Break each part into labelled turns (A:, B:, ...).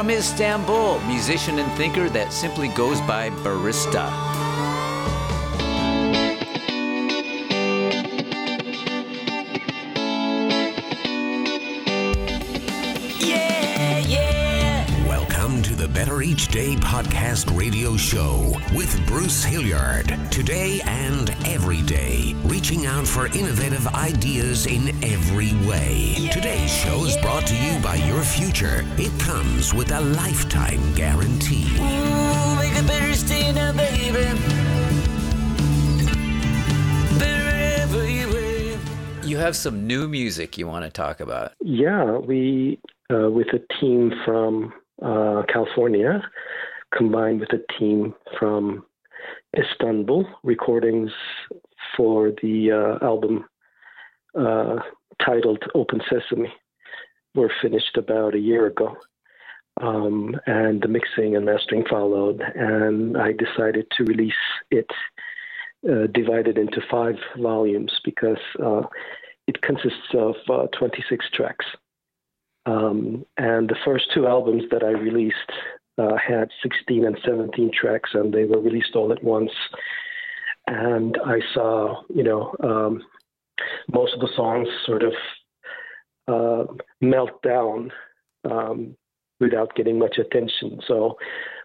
A: From Istanbul, musician and thinker that simply goes by Barista.
B: Better Each Day podcast radio show with Bruce Hilliard. Today and every day, reaching out for innovative ideas in every way. Today's show is brought to you by Your Future. It comes with a lifetime guarantee.
C: Ooh, make a better stay now, baby. You.
A: You have some new music you want to talk about.
D: Yeah, we, uh, with a team from uh, California, combined with a team from Istanbul, recordings for the uh, album uh, titled Open Sesame were finished about a year ago. Um, and the mixing and mastering followed, and I decided to release it uh, divided into five volumes because uh, it consists of uh, 26 tracks. Um, and the first two albums that I released uh, had 16 and 17 tracks, and they were released all at once. And I saw, you know, um, most of the songs sort of uh, melt down um, without getting much attention. So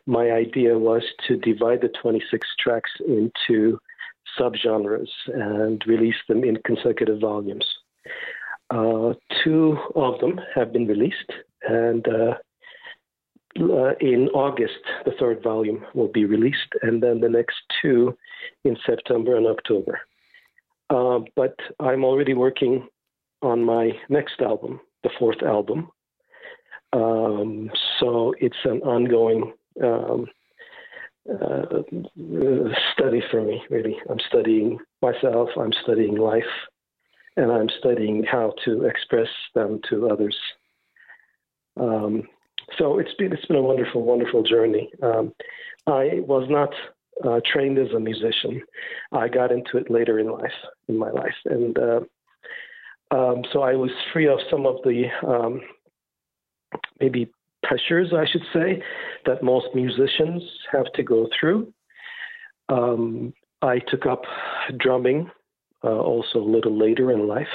D: my idea was to divide the 26 tracks into subgenres and release them in consecutive volumes. Uh, two of them have been released, and uh, uh, in August, the third volume will be released, and then the next two in September and October. But I'm already working on my next album, the fourth album. Um, so it's an ongoing um, uh, study for me, really. I'm studying myself, I'm studying life, and I'm studying how to express them to others. Um, so it's been it's been a wonderful, wonderful journey. Um, I was not uh, trained as a musician. I got into it later in life, in my life, and uh, um, so I was free of some of the um, maybe pressures, I should say, that most musicians have to go through. Um, I took up drumming also a little later in life,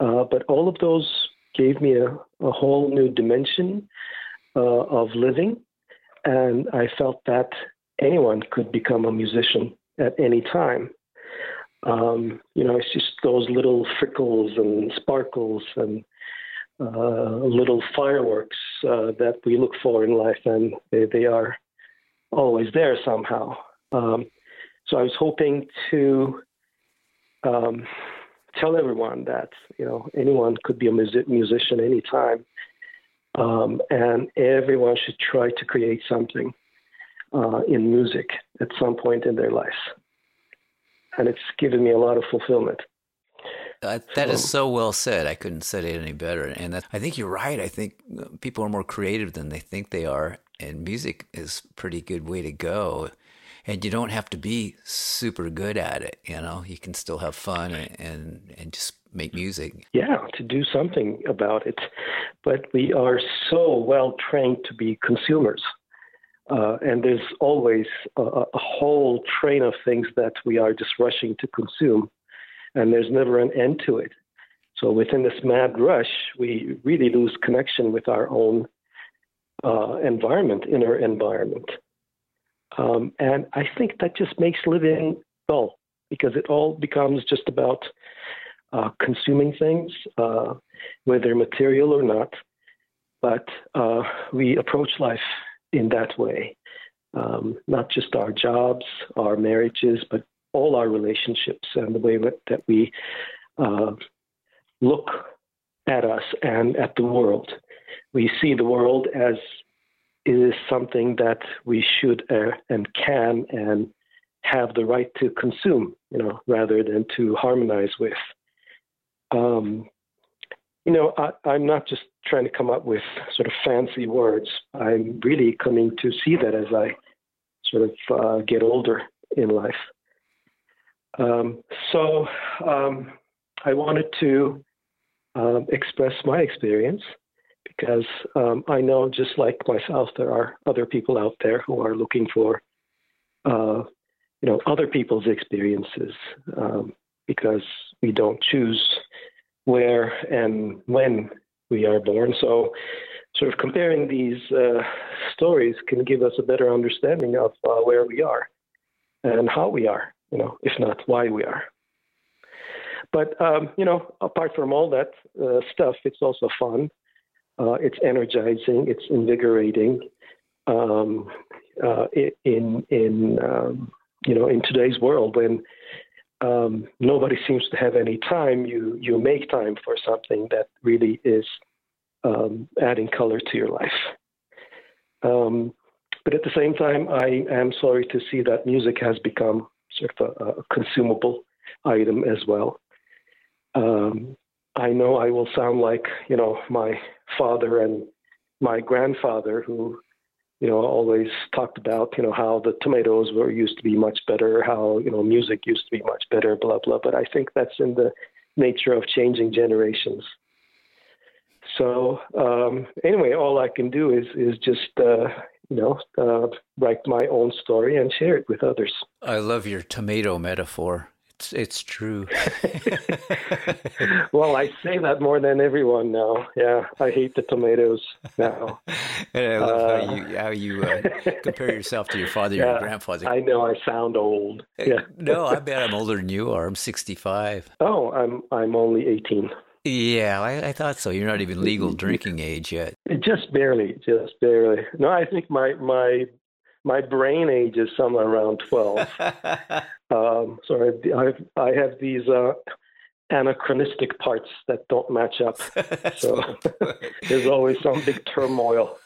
D: uh, but all of those gave me a, a whole new dimension uh, of living, and I felt that anyone could become a musician at any time. Um, you know, it's just those little frickles and sparkles and uh, little fireworks uh, that we look for in life, and they, they are always there somehow. Um, so I was hoping to um, tell everyone that you know anyone could be a music- musician anytime, um, and everyone should try to create something uh, in music at some point in their life. And it's given me a lot of fulfillment.
A: Uh, that is so well said. I couldn't say it any better. And that, I think you're right. I think uh, people are more creative than they think they are, and music is a pretty good way to go. And you don't have to be super good at it. You know, you can still have fun and and, and just make music.
D: Yeah, to do something about it. But we are so well trained to be consumers. Uh, and there's always a, a whole train of things that we are just rushing to consume and there's never an end to it. So within this mad rush, we really lose connection with our own uh, environment, inner environment. Um, and I think that just makes living dull because it all becomes just about uh, consuming things, uh, whether material or not. But uh, we approach life in that way, um, not just our jobs, our marriages, but all our relationships and the way that we uh, look at us and at the world. We see the world as is something that we should uh, and can and have the right to consume, you know, rather than to harmonize with. Um, you know, I, am not just trying to come up with sort of fancy words. I'm really coming to see that as I sort of uh, get older in life. Um, so um, I wanted to um, express my experience because um, I know just like myself, there are other people out there who are looking for, uh, you know, other people's experiences um, because we don't choose where and when we are born. So, sort of comparing these uh, stories can give us a better understanding of uh, where we are and how we are, you know, if not why we are. But um, you know, apart from all that uh, stuff, it's also fun. Uh, it's energizing. It's invigorating. Um, uh, in in um, you know in today's world when um, nobody seems to have any time, you you make time for something that really is um, adding color to your life. Um, but at the same time, I am sorry to see that music has become sort of a, a consumable item as well. Um, I know I will sound like you know my father and my grandfather who you know always talked about you know how the tomatoes were used to be much better how you know music used to be much better blah blah. But i think that's in the nature of changing generations. So um, anyway all i can do is is just uh, you know uh, write my own story and share it with others.
A: I love your tomato metaphor. It's it's true.
D: well i say that more than everyone now yeah i hate the tomatoes now
A: and I love how you uh, how you uh, compare yourself to your father, and your grandfather.
D: i know i sound old uh, yeah
A: No, I bet I'm older than you are. I'm 65.
D: oh i'm i'm only 18
A: Yeah, I, I thought so. You're not even legal mm-hmm. drinking age yet.
D: Just barely, just barely. No, I think my my my brain age is somewhere around twelve. um, so I, I I have these uh, anachronistic parts that don't match up. So there's always some big turmoil.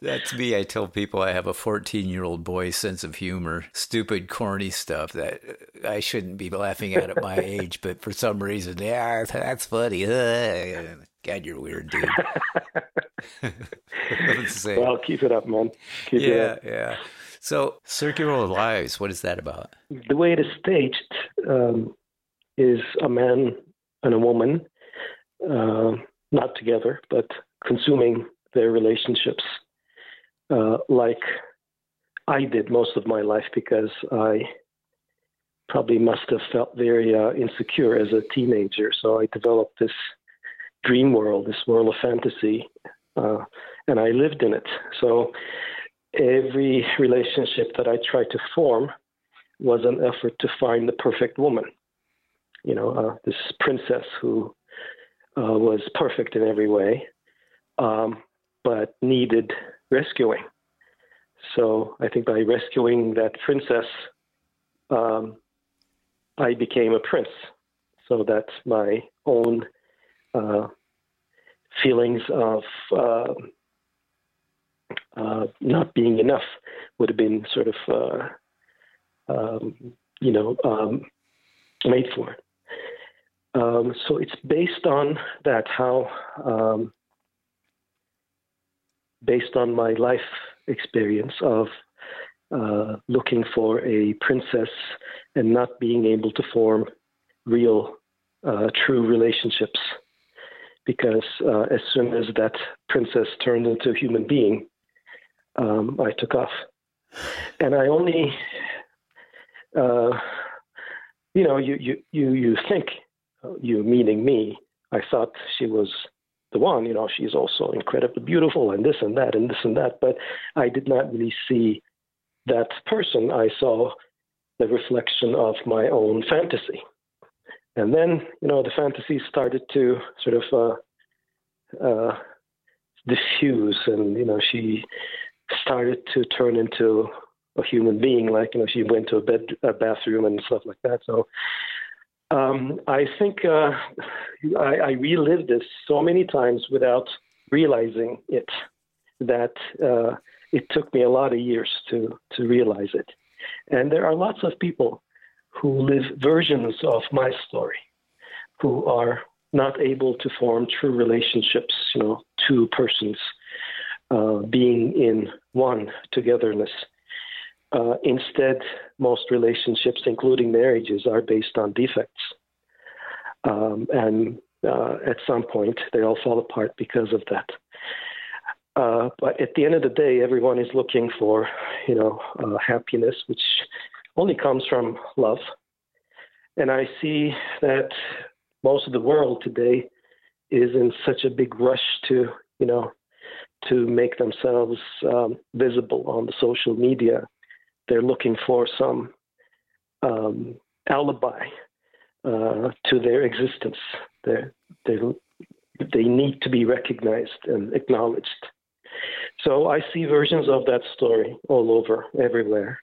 A: That's me. I tell people I have a 14 year old boy's sense of humor, stupid, corny stuff that I shouldn't be laughing at at my age, but for some reason, yeah, that's funny. God, you're weird, dude.
D: Well, keep it up, man. Keep
A: yeah, yeah. So, Circular Lives, what is that about?
D: The way it is staged um, is a man and a woman, uh, not together, but consuming their relationships uh, like I did most of my life because I probably must have felt very uh, insecure as a teenager. So I developed this dream world, this world of fantasy, uh, and I lived in it. So every relationship that I tried to form was an effort to find the perfect woman. You know, uh, this princess who uh, was perfect in every way, um, but needed rescuing. So I think by rescuing that princess, um, I became a prince. So that's my own uh, feelings of uh, uh, not being enough would have been sort of, uh, um, you know, um, made for. Um, so it's based on that, how, um, based on my life experience of uh, looking for a princess and not being able to form real, uh, true relationships. Because uh, as soon as that princess turned into a human being, um, I took off. And I only, uh, you know, you, you, you, you think, uh, you meaning me, I thought she was the one, you know, she's also incredibly beautiful and this and that and this and that. But I did not really see that person. I saw the reflection of my own fantasy. And then, you know, the fantasy started to sort of uh, uh, diffuse, and you know, she started to turn into a human being. Like, you know, she went to a bed, a bathroom, and stuff like that. So, um, I think uh, I, I relived this so many times without realizing it that uh, it took me a lot of years to to realize it. And there are lots of people who live versions of my story, who are not able to form true relationships. You know, two persons uh, being in one togetherness. Uh, instead, most relationships, including marriages, are based on defects. Um, and uh, at some point, they all fall apart because of that. Uh, but at the end of the day, everyone is looking for, you know, uh, happiness, which only comes from love. And I see that most of the world today is in such a big rush to, you know, to make themselves um, visible on the social media. They're looking for some um, alibi uh, to their existence. They're, they're, they need to be recognized and acknowledged. So I see versions of that story all over, everywhere.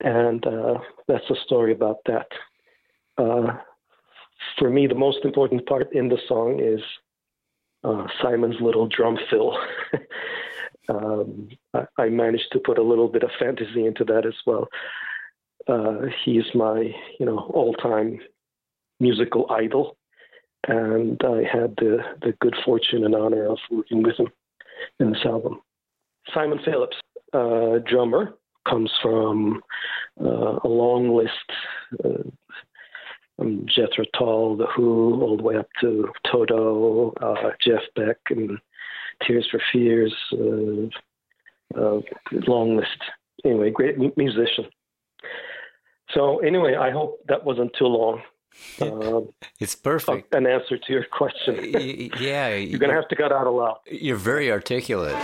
D: And uh, that's the story about that. Uh, for me, the most important part in the song is uh, Simon's little drum fill. um, I, I, managed to put a little bit of fantasy into that as well. Uh, he's my, you know, all-time musical idol, and I had the the good fortune and honor of working with him in this album. Simon Phillips, uh, drummer, comes from uh, a long list. Uh, from Jethro Tull, The Who, all the way up to Toto, uh, Jeff Beck, and Tears for Fears. Uh, uh, long list. Anyway, great musician. So anyway, I hope that wasn't too long.
A: Um, it's perfect.
D: An answer to your question.
A: yeah,
D: you're gonna have to cut out a lot.
A: You're very articulate.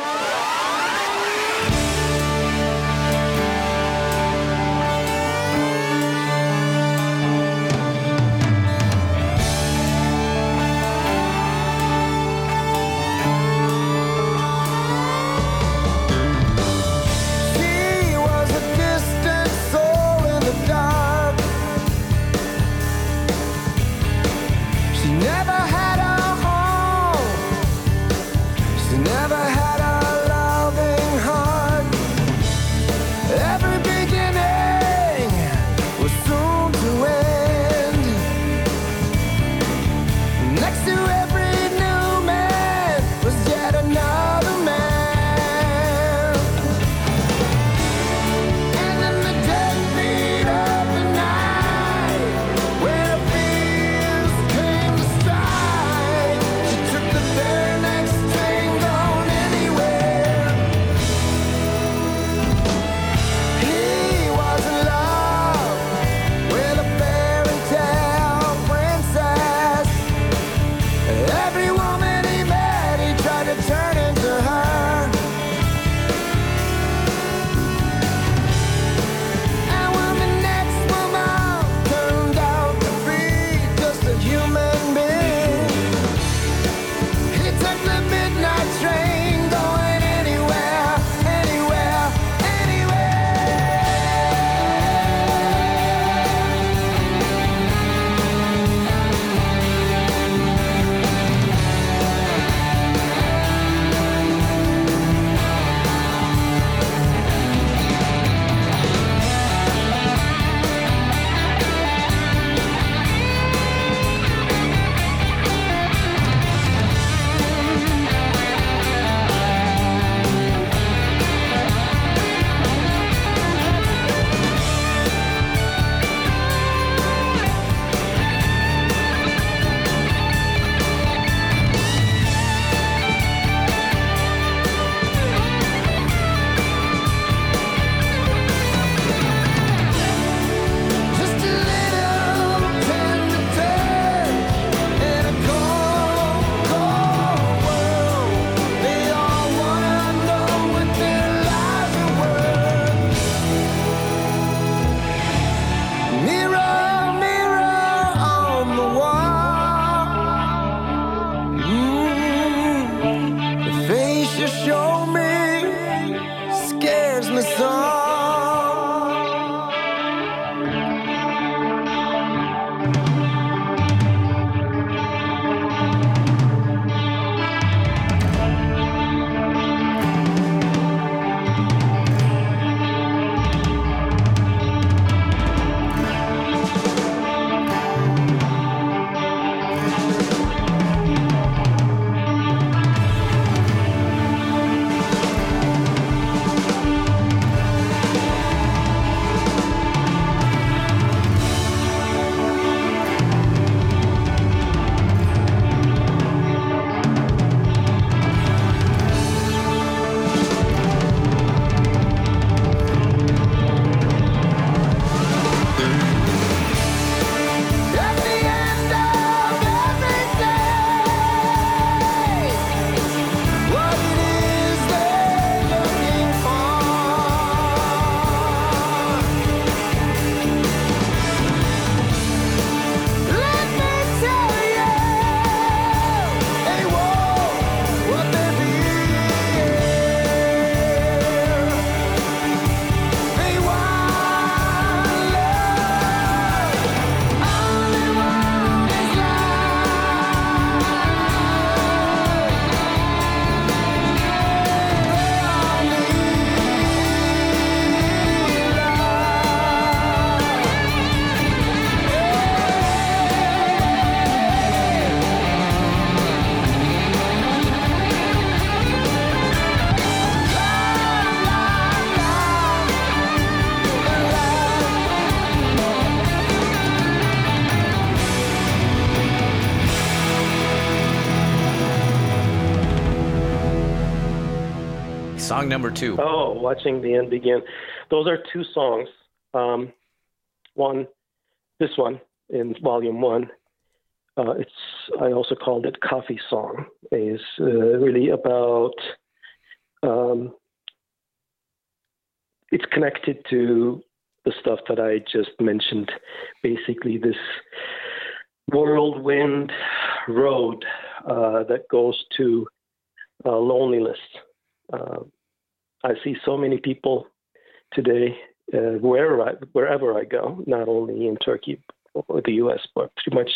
A: Song number two.
D: Oh, watching the end begin. Those are two songs. Um, one, this one in volume one. Uh, it's I also called it Coffee Song. Is uh, really about. Um, it's connected to the stuff that I just mentioned. Basically, this whirlwind road uh, that goes to uh, loneliness. Uh, I see so many people today, uh, wherever I, wherever I go, not only in Turkey or the U.S., but pretty much,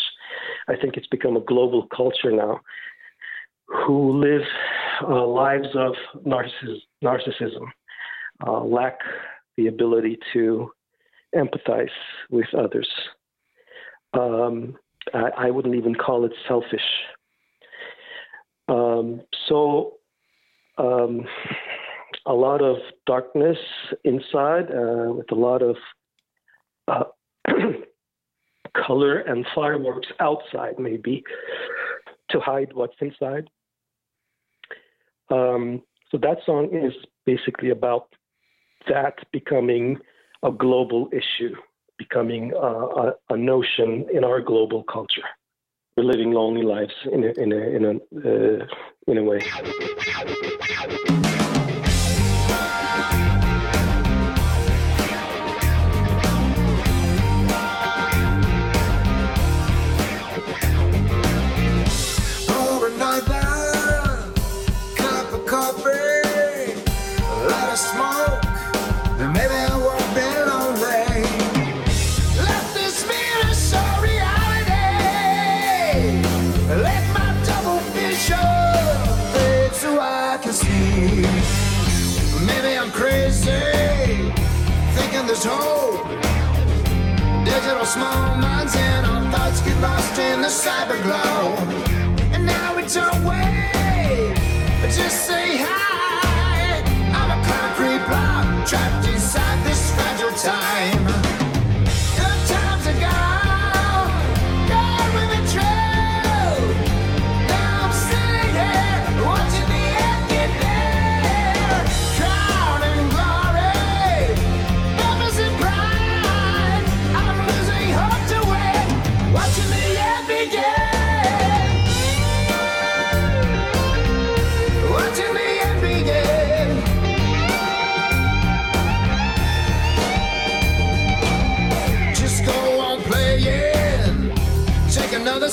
D: I think it's become a global culture now, who live uh, lives of narciss- narcissism, uh, lack the ability to empathize with others. Um, I, I, wouldn't even call it selfish. Um, so, um, a lot of darkness inside, uh, with a lot of uh, color and fireworks outside, maybe to hide what's inside. Um, so that song is basically about that becoming a global issue, becoming uh, a, a, notion in our global culture. We're living lonely lives in a, in a, in a, uh, in a way.
E: Digital small minds and our thoughts get lost in the cyber glow. And now it's our way. Just say hi. I'm a concrete block trapped inside this fragile time.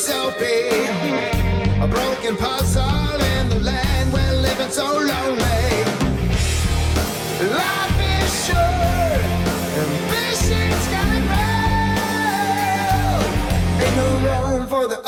E: A broken puzzle in the land where living so lonely. Life is short. Ain't no room for the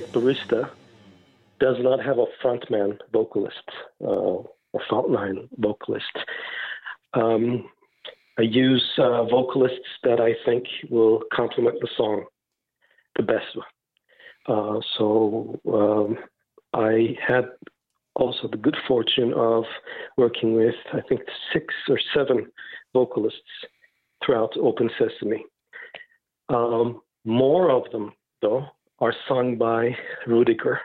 D: project, Barista, does not have a frontman vocalist uh, or frontline vocalist. Um, I use uh, vocalists that I think will complement the song the best. Uh, so um, I had also the good fortune of working with, I think, six or seven vocalists throughout Open Sesame. Um, more of them, though, are sung by Rudiger.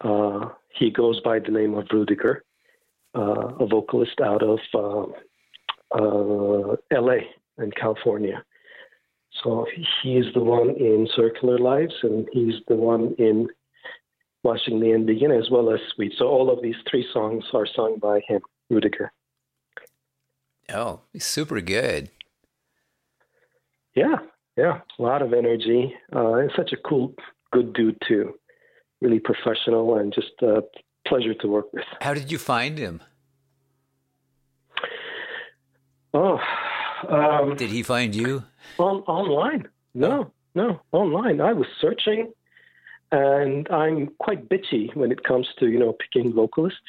D: Uh, he goes by the name of Rudiger, uh, a vocalist out of uh, uh LA in California. So he's the one in Circular Lives, and he's the one in Watching the End Begin, as well as Sweet. So all of these three songs are sung by him, Rudiger.
A: Oh, he's super good.
D: Yeah, yeah, a lot of energy. Uh, and such a cool, good dude too. Really professional and just a pleasure to work with.
A: How did you find him?
D: Oh, um,
A: Did he find you?
D: on online. No, no, online. I was searching, and I'm quite bitchy when it comes to you know picking vocalists.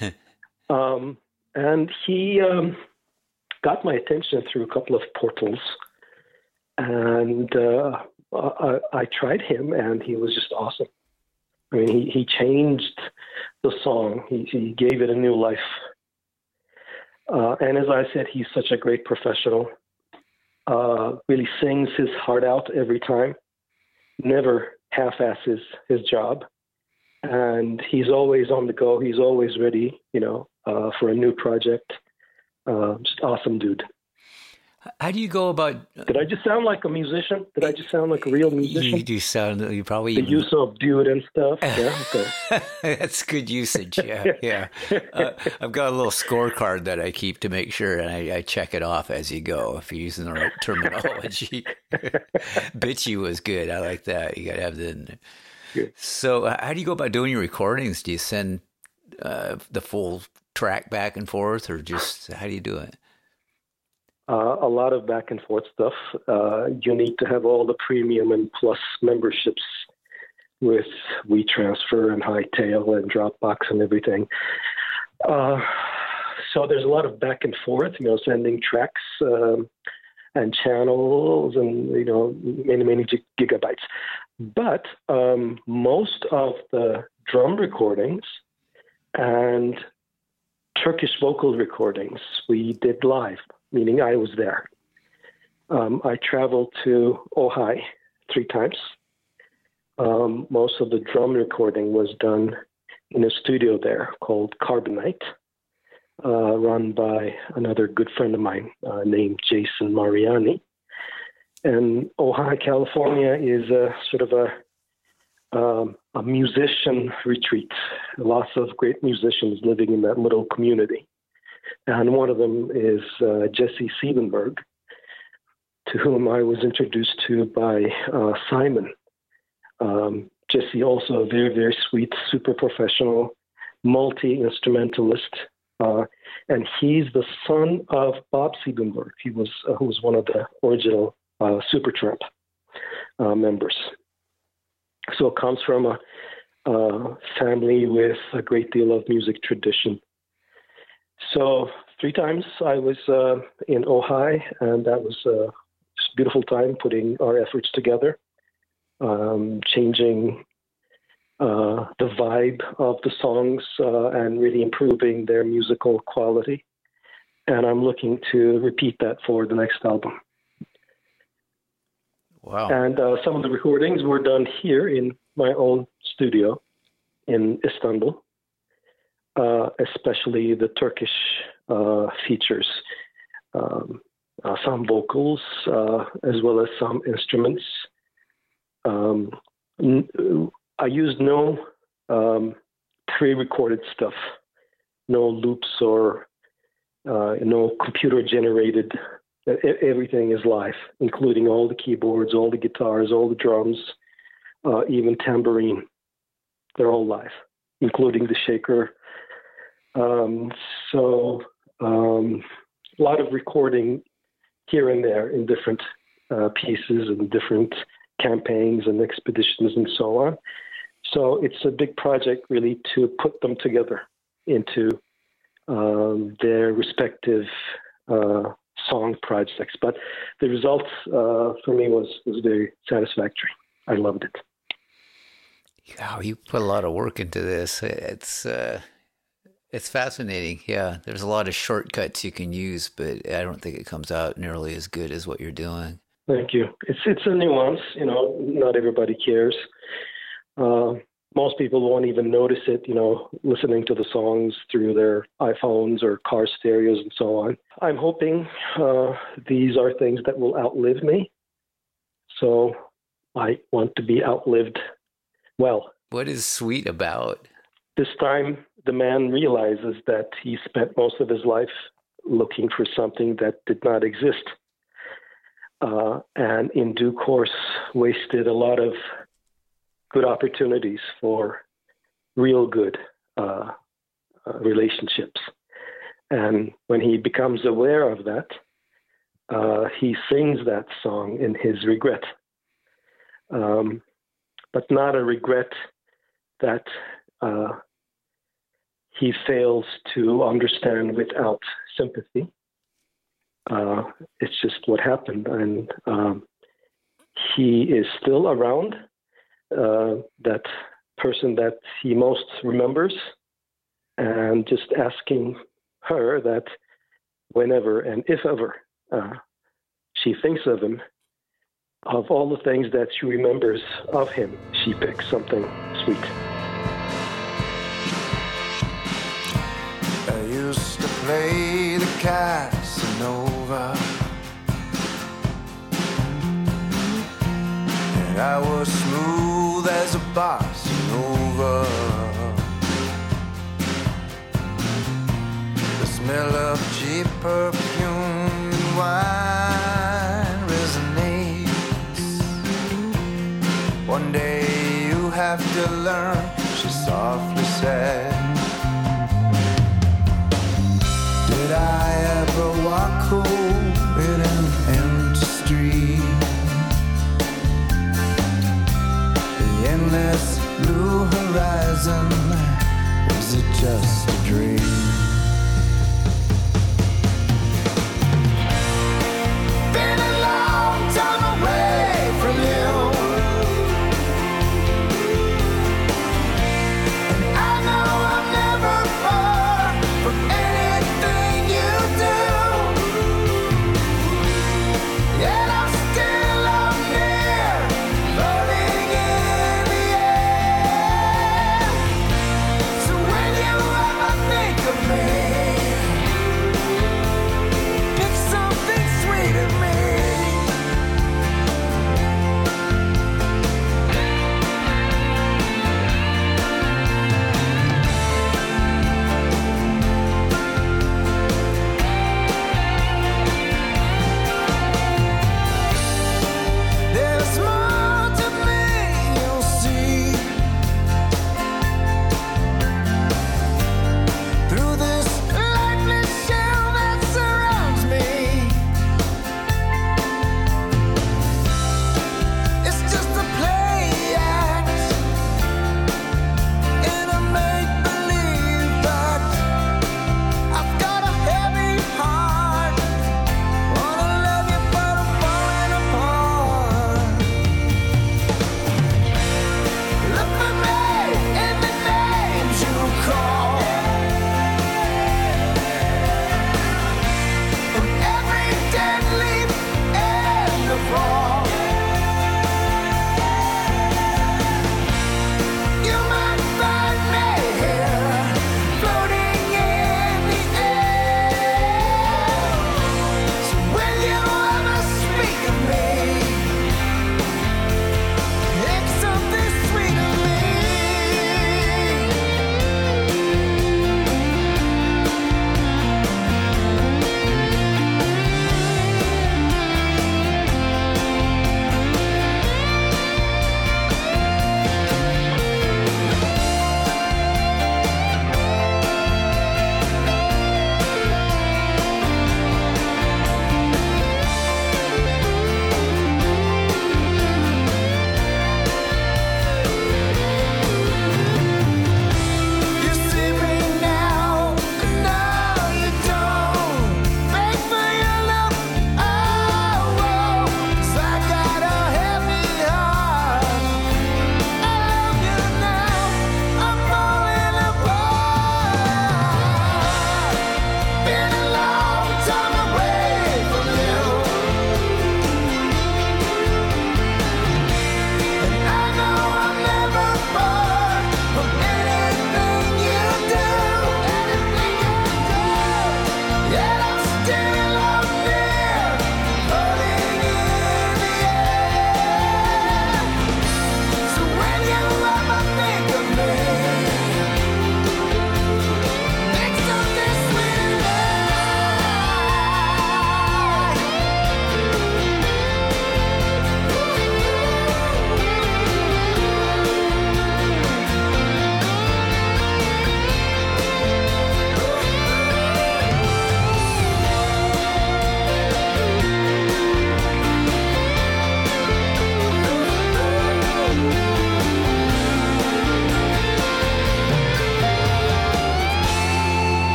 D: um, and he um, got my attention through a couple of portals, and uh, I, I tried him, and he was just awesome. I mean, he, he changed the song. He, he gave it a new life. Uh, and as I said, he's such a great professional. Uh, really sings his heart out every time. Never half-asses his job, and he's always on the go. He's always ready, you know, uh, for a new project. Uh, just awesome dude.
A: How do you go about?
D: Did I just sound like a musician? Did I just sound like a real musician?
A: You do sound. You probably
D: the
A: even-
D: use of dude and stuff. Yeah. Okay.
A: That's good usage. Yeah, yeah. Uh, I've got a little scorecard that I keep to make sure, and I, I check it off as you go if you're using the right terminology. Bitchy was good. I like that. You got to have the.
D: Good.
A: So, uh, how do you go about doing your recordings? Do you send uh, the full track back and forth, or just how do you do it?
D: Uh, a lot of back and forth stuff. Uh, you need to have all the premium and plus memberships with WeTransfer and Hightail and Dropbox and everything. Uh, so there's a lot of back and forth, you know, sending tracks um, and channels and, you know, many, many gigabytes. But um, most of the drum recordings and Turkish vocal recordings we did live, meaning I was there. Um, I traveled to Ojai three times. Um, most of the drum recording was done in a studio there called Carbonite, uh, run by another good friend of mine uh, named Jason Mariani. And Ojai, California is a sort of a um, a musician retreat. Lots of great musicians living in that little community. And one of them is uh, Jesse Siebenberg, to whom I was introduced to by uh, Simon. Um, Jesse, also a very, very sweet, super professional, multi instrumentalist. Uh, and he's the son of Bob Siebenberg. He was, uh, who was one of the original uh, Supertramp uh, members. So it comes from a, a family with a great deal of music tradition. So three times I was uh, in Ojai, and that was a beautiful time putting our efforts together, um, changing uh, the vibe of the songs uh, and really improving their musical quality. And I'm looking to repeat that for the next album.
A: Wow.
D: And uh, some of the recordings were done here in my own studio in Istanbul, uh, especially the Turkish uh, features, um, uh, some vocals, uh, as well as some instruments. Um, n- I used no um, pre recorded stuff, no loops or uh, no computer generated E- everything is live, including all the keyboards, all the guitars, all the drums, even tambourine. They're all live, including the shaker. Um, so um, a lot of recording here and there in different uh, pieces and different campaigns and expeditions and so on. So it's a big project, really, to put them together into um, their respective uh, song projects. But the results uh, for me was was very satisfactory. I loved it.
A: Wow, you put a lot of work into this. It's uh, it's fascinating. Yeah, there's a lot of shortcuts you can use, but I don't think it comes out nearly as good as what you're doing.
D: Thank you. It's it's a nuance, you know. Not everybody cares. Uh, most people won't even notice it, you know, listening to the songs through their iPhones or car stereos and so on. I'm hoping uh, these are things that will outlive me. So I want to be outlived well.
A: What is sweet about?
D: This time, the man realizes that he spent most of his life looking for something that did not exist. Uh, and in due course, wasted a lot of good opportunities for real good uh, uh, relationships. And when he becomes aware of that, uh, he sings that song in his regret. Um, but not a regret that uh, he fails to understand without sympathy. Uh, it's just what happened. And um, he is still around uh, that person that he most remembers and just asking her that whenever and if ever uh, she thinks of him, of all the things that she remembers of him, she picks something sweet.
E: I used to play the Casanova. And I was smooth as a bossa nova. The smell of cheap perfume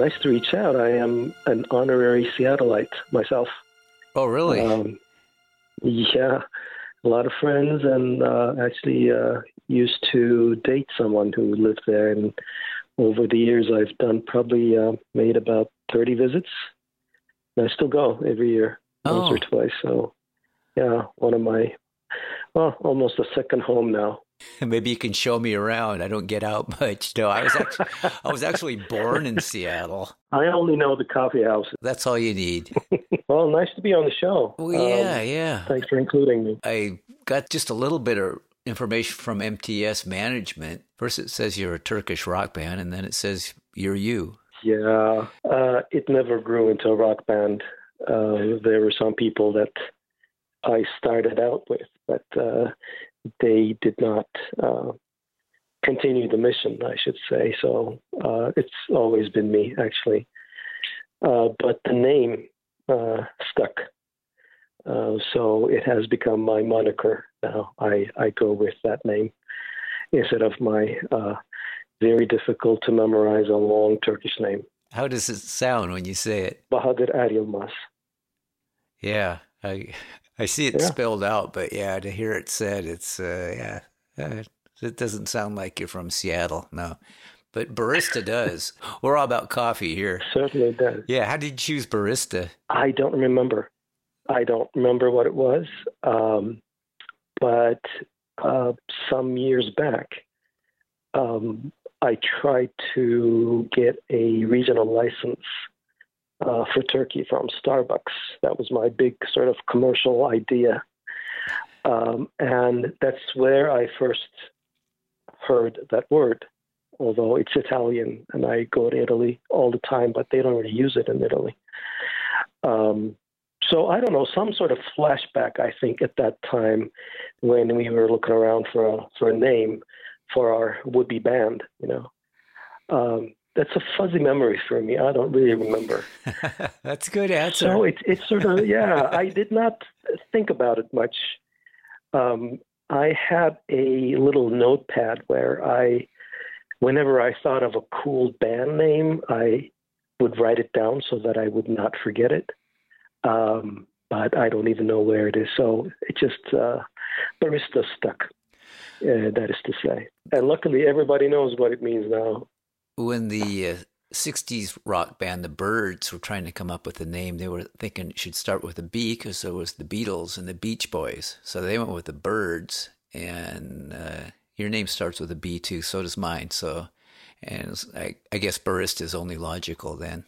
D: nice to reach out. I am an honorary Seattleite myself.
A: Oh, really?
D: Um, yeah, a lot of friends, and uh, actually uh, used to date someone who lived there. And over the years, I've done probably uh, made about thirty visits. And I still go every year, once
A: Oh.
D: or twice. So, yeah, one of my, well, almost a second home now.
A: Maybe you can show me around. I don't get out much. No, I was actually, I was actually born in Seattle.
D: I only know the coffee house.
A: That's all you need.
D: Well, nice to be on the show.
A: Well, yeah,
D: Um,
A: yeah.
D: Thanks for including me.
A: I got just a little bit of information from MTS management. First, it says you're a Turkish rock band, and then it says you're you.
D: Yeah, uh, it never grew into a rock band. Uh, there were some people that I started out with, but uh, they did not uh, continue the mission, I should say. So uh, it's always been me, actually. Uh, but the name uh, stuck. Uh, so it has become my moniker now. I, I go with that name instead of my uh, very difficult to memorize a long Turkish name,
A: How does it sound when you say it?
D: Bahadır Er
A: Yeah, I I see it
D: Yeah.
A: spelled out, but yeah, to hear it said, it's uh, yeah, uh, it doesn't sound like you're from Seattle, no. But barista does. We're all about coffee here.
D: Certainly does.
A: Yeah, how did you choose barista?
D: I don't remember. I don't remember what it was. Um, but uh, some years back, um, I tried to get a regional license uh, for Turkey from Starbucks. That was my big sort of commercial idea. Um, and that's where I first heard that word, although it's Italian and I go to Italy all the time, but they don't really use it in Italy. Um, so I don't know, some sort of flashback, I think, at that time when we were looking around for a, for a name for our would-be band, you know. Um, that's a fuzzy memory for me. I don't really remember.
A: That's a good answer.
D: So it's it's sort of yeah. I did not think about it much. Um, I had a little notepad where I, whenever I thought of a cool band name, I would write it down so that I would not forget it. Um, but I don't even know where it is. So it just uh, barista stuck. Uh, that is to say, and luckily everybody knows what it means now.
A: When the uh, 60s rock band the Byrds were trying to come up with a name. They were thinking it should start with a b because there was the beatles and the beach boys. So they went with the Byrds and uh, your name starts with a b too so does mine. So and I, I guess barista is only logical then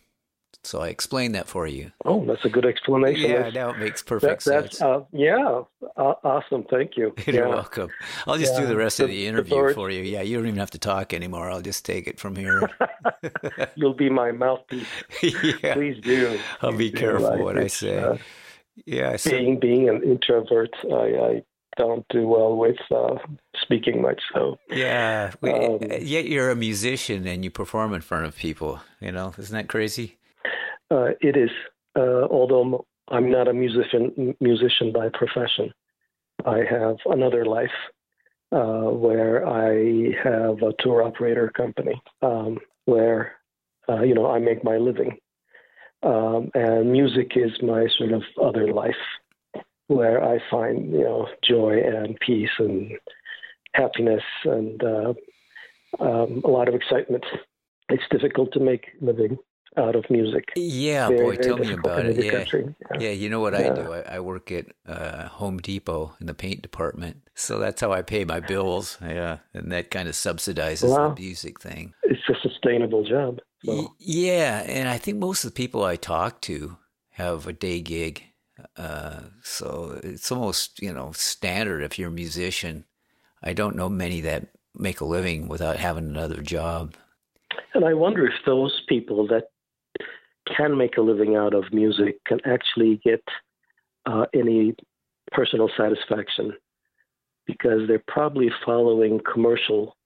A: so i explained that for you
D: Oh, that's a good explanation.
A: yeah
D: That's-
A: now it makes perfect
D: that's
A: sense
D: uh, yeah, uh, awesome. Thank you.
A: You're
D: Yeah.
A: welcome. I'll just do the rest of
D: the-
A: the
D: the
A: interview
D: birds-
A: for you. Yeah, you don't even have to talk anymore. I'll just take it from here.
D: You'll be my mouthpiece.
A: yeah.
D: Please do.
A: I'll be
D: Please do.
A: careful what I say.
D: uh,
A: Yeah. So,
D: being being an introvert, I, I don't do well with uh, speaking much. So
A: yeah.
D: um,
A: yet you're a musician and you perform in front of people. You know, isn't that crazy?
D: Uh, it is. Uh, although I'm not a musician musician by profession, I have another life uh, where I have a tour operator company um, where uh, you know I make my living, um, and music is my sort of other life where I find you know joy and peace and happiness and uh, um, a lot of excitement. It's difficult to make living out of music.
A: Yeah,
D: Very,
A: boy,
D: very
A: tell me about it. Yeah.
D: Yeah.
A: Yeah, you know what I do? I, I work at uh, Home Depot in the paint department. So that's how I pay my bills. Yeah. And that kind of subsidizes
D: Wow.
A: the music thing.
D: It's a sustainable job.
A: Y- Yeah, and I think most of the people I talk to have a day gig. Uh, so it's almost, you know, standard if you're a musician. I don't know many that make a living without having another job.
D: And I wonder if those people that can make a living out of music can actually get uh, any personal satisfaction because they're probably following commercial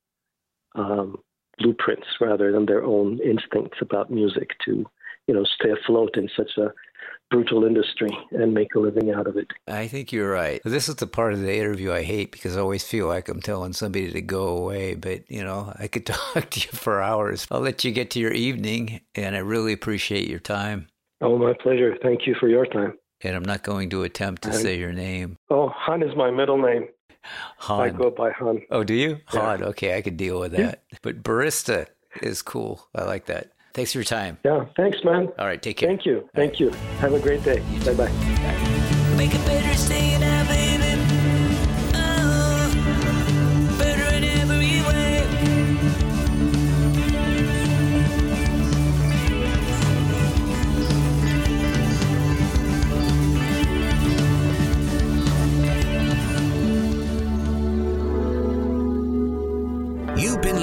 D: um, blueprints rather than their own instincts about music to, you know, stay afloat in such a brutal industry and make a living out of it.
A: I think you're right. This is the part of the interview I hate because I always feel like I'm telling somebody to go away. But, you know, I could talk to you for hours. I'll let you get to your evening, and I really appreciate your time.
D: Oh, my pleasure. Thank you for your time.
A: And I'm not going to attempt to say your name.
D: Oh, Han is my middle name. I
A: Han.
D: go by Han.
A: Oh, do you?
D: Yeah.
A: Han. Okay, I could deal with that. But barista is cool. I like that. Thanks for your time.
D: Yeah, thanks, man.
A: All right, take care.
D: Thank you. Thank you. Have a great day. Bye bye.